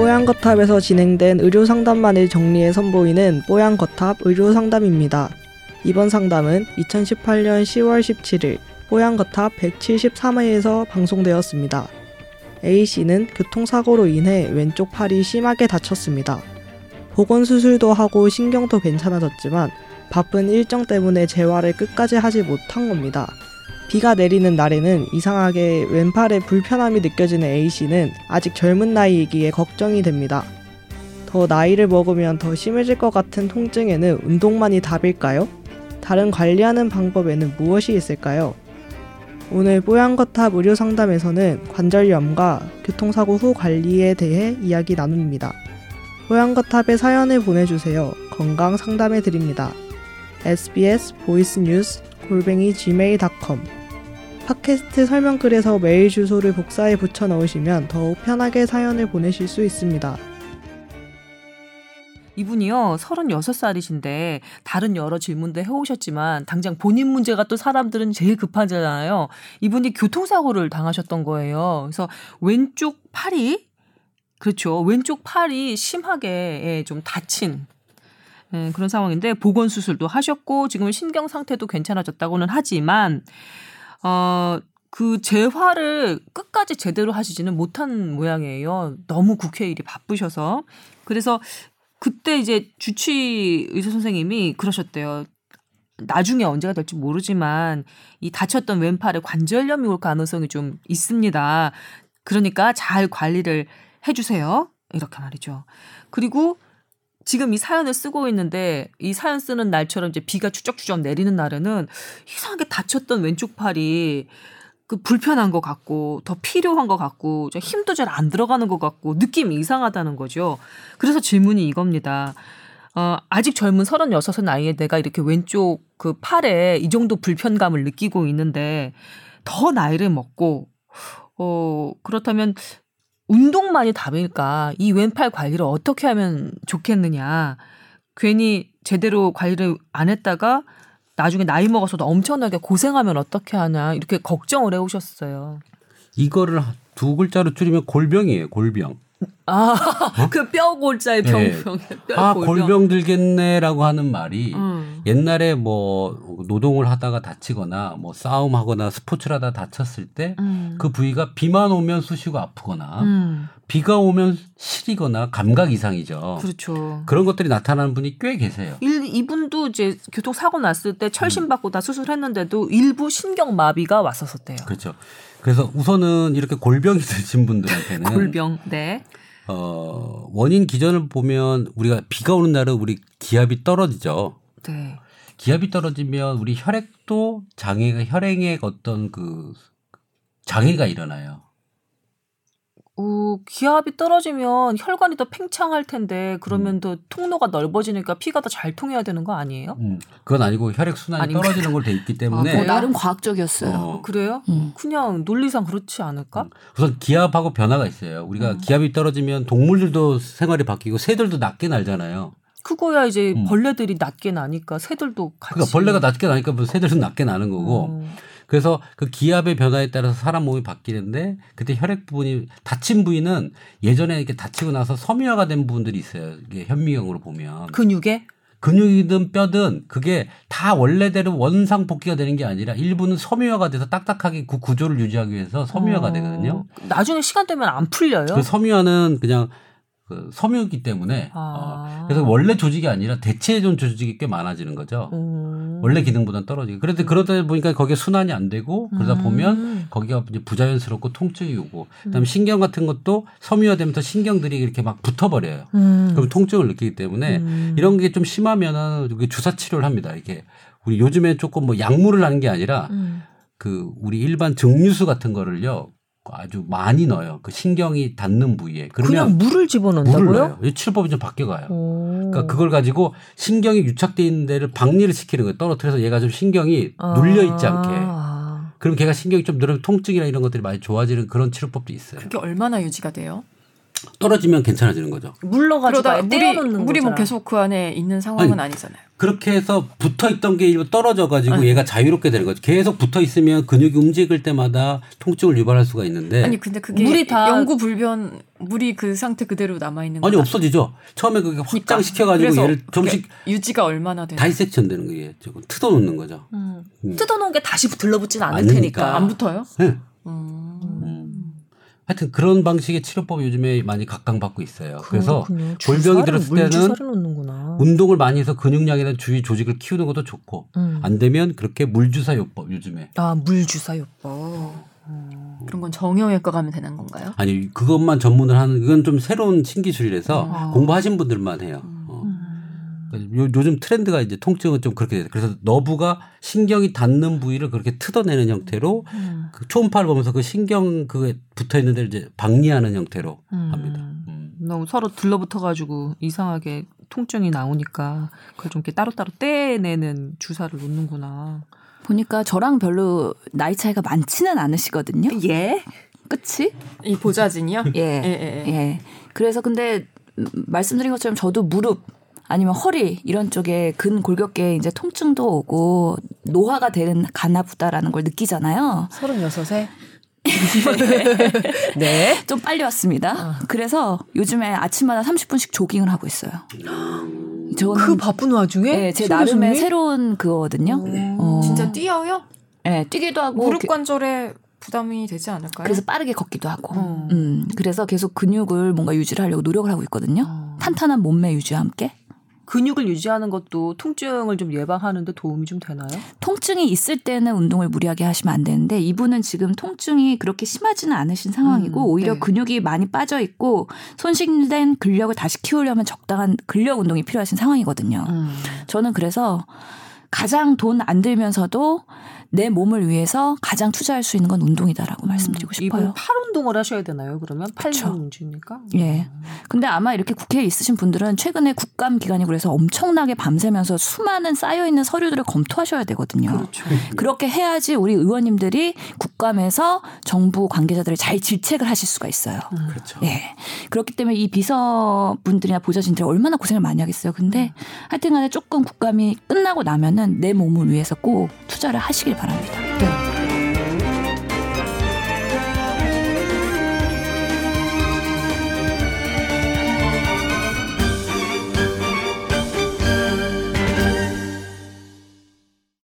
뽀얀거탑에서 진행된 의료 상담만을 정리해 선보이는 뽀얀거탑 의료 상담입니다. 이번 상담은 2018년 10월 17일 뽀얀거탑 173회에서 방송되었습니다. A씨는 교통사고로 인해 왼쪽 팔이 심하게 다쳤습니다. 보건수술도 하고 신경도 괜찮아졌지만 바쁜 일정 때문에 재활을 끝까지 하지 못한 겁니다. 비가 내리는 날에는 이상하게 왼팔에 불편함이 느껴지는 A씨는 아직 젊은 나이이기에 걱정이 됩니다. 더 나이를 먹으면 더 심해질 것 같은 통증에는 운동만이 답일까요? 다른 관리하는 방법에는 무엇이 있을까요? 오늘 뽀얀거탑 의료 상담에서는 관절염과 교통사고 후 관리에 대해 이야기 나눕니다. 뽀얀거탑에 사연을 보내주세요. 건강 상담해 드립니다. sbs 보이스 뉴스 골뱅이 gmail.com 팟캐스트 설명글에서 메일 주소를 복사해 붙여 넣으시면 더욱 편하게 사연을 보내실 수 있습니다. 이분이요, 36살이신데, 다른 여러 질문도 해오셨지만, 당장 본인 문제가 또 사람들은 제일 급하잖아요. 이분이 교통사고를 당하셨던 거예요. 그래서 왼쪽 팔이, 그렇죠. 왼쪽 팔이 심하게 예, 좀 다친 예, 그런 상황인데, 보건수술도 하셨고, 지금 신경 상태도 괜찮아졌다고는 하지만, 어, 그 재활을 끝까지 제대로 하시지는 못한 모양이에요. 너무 국회 일이 바쁘셔서. 그래서 그때 이제 주치 의사 선생님이 그러셨대요. 나중에 언제가 될지 모르지만 이 다쳤던 왼팔에 관절염이 올 가능성이 좀 있습니다. 그러니까 잘 관리를 해주세요. 이렇게 말이죠. 그리고 지금 이 사연을 쓰고 있는데 이 사연 쓰는 날처럼 이제 비가 추적추적 내리는 날에는 이상하게 다쳤던 왼쪽 팔이 그 불편한 것 같고 더 필요한 것 같고 힘도 잘 안 들어가는 것 같고 느낌이 이상하다는 거죠. 그래서 질문이 이겁니다. 어, 아직 젊은 36의 나이에 내가 이렇게 왼쪽 그 팔에 이 정도 불편감을 느끼고 있는데 더 나이를 먹고 어, 그렇다면 운동만이 답일까? 이 왼팔 관리를 어떻게 하면 좋겠느냐? 괜히 제대로 관리를 안 했다가 나중에 나이 먹어서도 엄청나게 고생하면 어떻게 하냐 이렇게 걱정을 해오셨어요. 이거를 두 글자로 줄이면 골병이에요. 골병. 아, 어? 그 뼈골자의 병병. 네. 아, 골병 들겠네라고 하는 말이 음. 옛날에 뭐 노동을 하다가 다치거나 뭐 싸움하거나 스포츠를 하다 다쳤을 때그 음. 그 부위가 비만 오면 쑤시고 아프거나 음. 비가 오면 시리거나 감각 이상이죠. 그렇죠. 그런 것들이 나타나는 분이 꽤 계세요. 일, 이분도 이제 교통 사고 났을 때 철심 받고 다 수술했는데도 일부 신경 마비가 왔었었대요. 그렇죠. 그래서 우선은 이렇게 골병이 드신 분들한테는 골병, 네. 어, 원인 기전을 보면 우리가 비가 오는 날은 우리 기압이 떨어지죠. 네. 기압이 떨어지면 우리 혈액도 장애가 혈행에 어떤 그 장애가 일어나요. 어, 기압이 떨어지면 혈관이 더 팽창할 텐데 그러면 음. 더 통로가 넓어지니까 피가 더 잘 통해야 되는 거 아니에요? 음, 그건 아니고 혈액 순환이 아닌가? 떨어지는 걸 돼 있기 때문에 아, 나름 과학적이었어요. 어. 그래요? 음. 그냥 논리상 그렇지 않을까? 음. 우선 기압하고 변화가 있어요. 우리가 음. 기압이 떨어지면 동물들도 생활이 바뀌고 새들도 낮게 날잖아요. 그거야 이제 음. 벌레들이 낮게 나니까 새들도 같이. 그러니까 벌레가 낮게 나니까 뭐 새들은 낮게 나는 거고. 그래서 그 기압의 변화에 따라서 사람 몸이 바뀌는데 그때 혈액 부분이 다친 부위는 예전에 이렇게 다치고 나서 섬유화가 된 부분들이 있어요. 이게 현미경으로 보면 근육에 근육이든 뼈든 그게 다 원래대로 원상 복귀가 되는 게 아니라 일부는 섬유화가 돼서 딱딱하게 그 구조를 유지하기 위해서 섬유화가 어. 되거든요. 나중에 시간 되면 안 풀려요. 그 섬유화는 그냥 그 섬유기 때문에 아. 어, 그래서 원래 조직이 아니라 대체해준 조직이 꽤 많아지는 거죠. 음. 원래 기능보다는 떨어지고 그런데 그러다 보니까 거기에 순환이 안 되고 그러다 음. 보면 거기가 이제 부자연스럽고 통증이 오고 그다음에 음. 신경 같은 것도 섬유화되면서 신경들이 이렇게 막 붙어버려요. 음. 그럼 통증을 느끼기 때문에 음. 이런 게 좀 심하면은 주사 치료를 합니다. 이게 우리 요즘에 조금 뭐 약물을 하는 게 아니라 음. 그 우리 일반 증류수 같은 거를요 아주 많이 넣어요. 그 신경이 닿는 부위에. 그러면 그냥 물을 집어넣는다고요? 물을 넣어요. 치료법이 좀 바뀌어 가요. 그러니까 그걸 가지고 신경이 유착돼 있는 데를 박리를 시키는 거예요. 떨어뜨려서 얘가 좀 신경이 아. 눌려 있지 않게. 그럼 걔가 신경이 좀 늘어면 통증이나 이런 것들이 많이 좋아지는 그런 치료법도 있어요. 그게 얼마나 유지가 돼요? 떨어지면 괜찮아지는 거죠. 물러가지고 물이, 물이 뭐 계속 그 안에 있는 상황은 아니, 잖아요 그렇게 해서 붙어 있던 게 일부 떨어져 가지고 아. 얘가 자유롭게 되는 거죠. 계속 붙어 있으면 근육이 움직일 때마다 통증을 유발할 수가 있는데 아니 근데 그게 물이 다 영구 불변 물이 그 상태 그대로 남아 있는 아니 없어지죠. 처음에 그게 확장 시켜 가지고 얘를 좀씩 유지가 얼마나 되는 다이섹션 되는 거예요. 조금 뜯어 놓는 거죠. 음. 음. 뜯어 놓은 게 다시 들러붙지는 않을 테니까 안 붙어요? 네. 음. 하여튼 그런 방식의 치료법 요즘에 많이 각광받고 있어요. 그래서 골병이 들었을 때는 운동을 많이 해서 근육량이나 주위 조직을 키우는 것도 좋고 음. 안 되면 그렇게 물주사 요법 요즘에 아 물주사 요법 음. 그런 건 정형외과 가면 되는 건가요? 아니 그것만 전문을 하는 이건 좀 새로운 신기술이라서 음. 공부하신 분들만 해요. 음. 어. 요, 요즘 트렌드가 이제 통증은 좀 그렇게 돼요. 그래서 너부가 신경이 닿는 부위를 그렇게 뜯어내는 형태로 음. 그 초음파를 보면서 그 신경 그게 붙어 있는 데를 이제 박리하는 형태로 음. 합니다. 음. 너무 서로 들러붙어 가지고 이상하게 통증이 나오니까 그걸 좀 이렇게 따로따로 떼내는 주사를 놓는구나. 보니까 저랑 별로 나이 차이가 많지는 않으시거든요. 예. 그치? 이 보자진이요? 예. 예, 예, 예. 예. 그래서 근데 말씀드린 것처럼 저도 무릎 아니면 허리 이런 쪽에 근 골격계에 이제 통증도 오고 노화가 되는 가나 보다라는 걸 느끼잖아요. 36세? 네. 좀 빨리 왔습니다. 어. 그래서 요즘에 아침마다 30분씩 조깅을 하고 있어요. 저는 그 바쁜 와중에 네, 제 나름의 새로운 그거거든요. 어. 진짜 뛰어요? 네, 뛰기도 하고 무릎 관절에 부담이 되지 않을까요? 그래서 빠르게 걷기도 하고. 어. 음, 그래서 계속 근육을 뭔가 유지를 하려고 노력을 하고 있거든요. 어. 탄탄한 몸매 유지와 함께. 근육을 유지하는 것도 통증을 좀 예방하는데 도움이 좀 되나요? 통증이 있을 때는 운동을 무리하게 하시면 안 되는데 이분은 지금 통증이 그렇게 심하지는 않으신 상황이고 음, 오히려 네. 근육이 많이 빠져 있고 손실된 근력을 다시 키우려면 적당한 근력 운동이 필요하신 상황이거든요. 음. 저는 그래서 가장 돈 안 들면서도 내 몸을 위해서 가장 투자할 수 있는 건 운동이다라고 음, 말씀드리고 싶어요. 이분 팔 운동을 하셔야 되나요? 그러면 팔 문제니까. 예. 근데 아마 이렇게 국회에 있으신 분들은 최근에 국감 기간이고 그래서 엄청나게 밤새면서 수많은 쌓여 있는 서류들을 검토하셔야 되거든요. 그렇죠. 그렇게 해야지 우리 의원님들이 국감에서 정부 관계자들을 잘 질책을 하실 수가 있어요. 음. 그렇죠. 예. 그렇기 때문에 이 비서분들이나 보좌진들이 얼마나 고생을 많이 하겠어요. 근데 음. 하여튼간에 조금 국감이 끝나고 나면은 내 몸을 위해서 꼭 투자를 하시길 바랍니다. 네.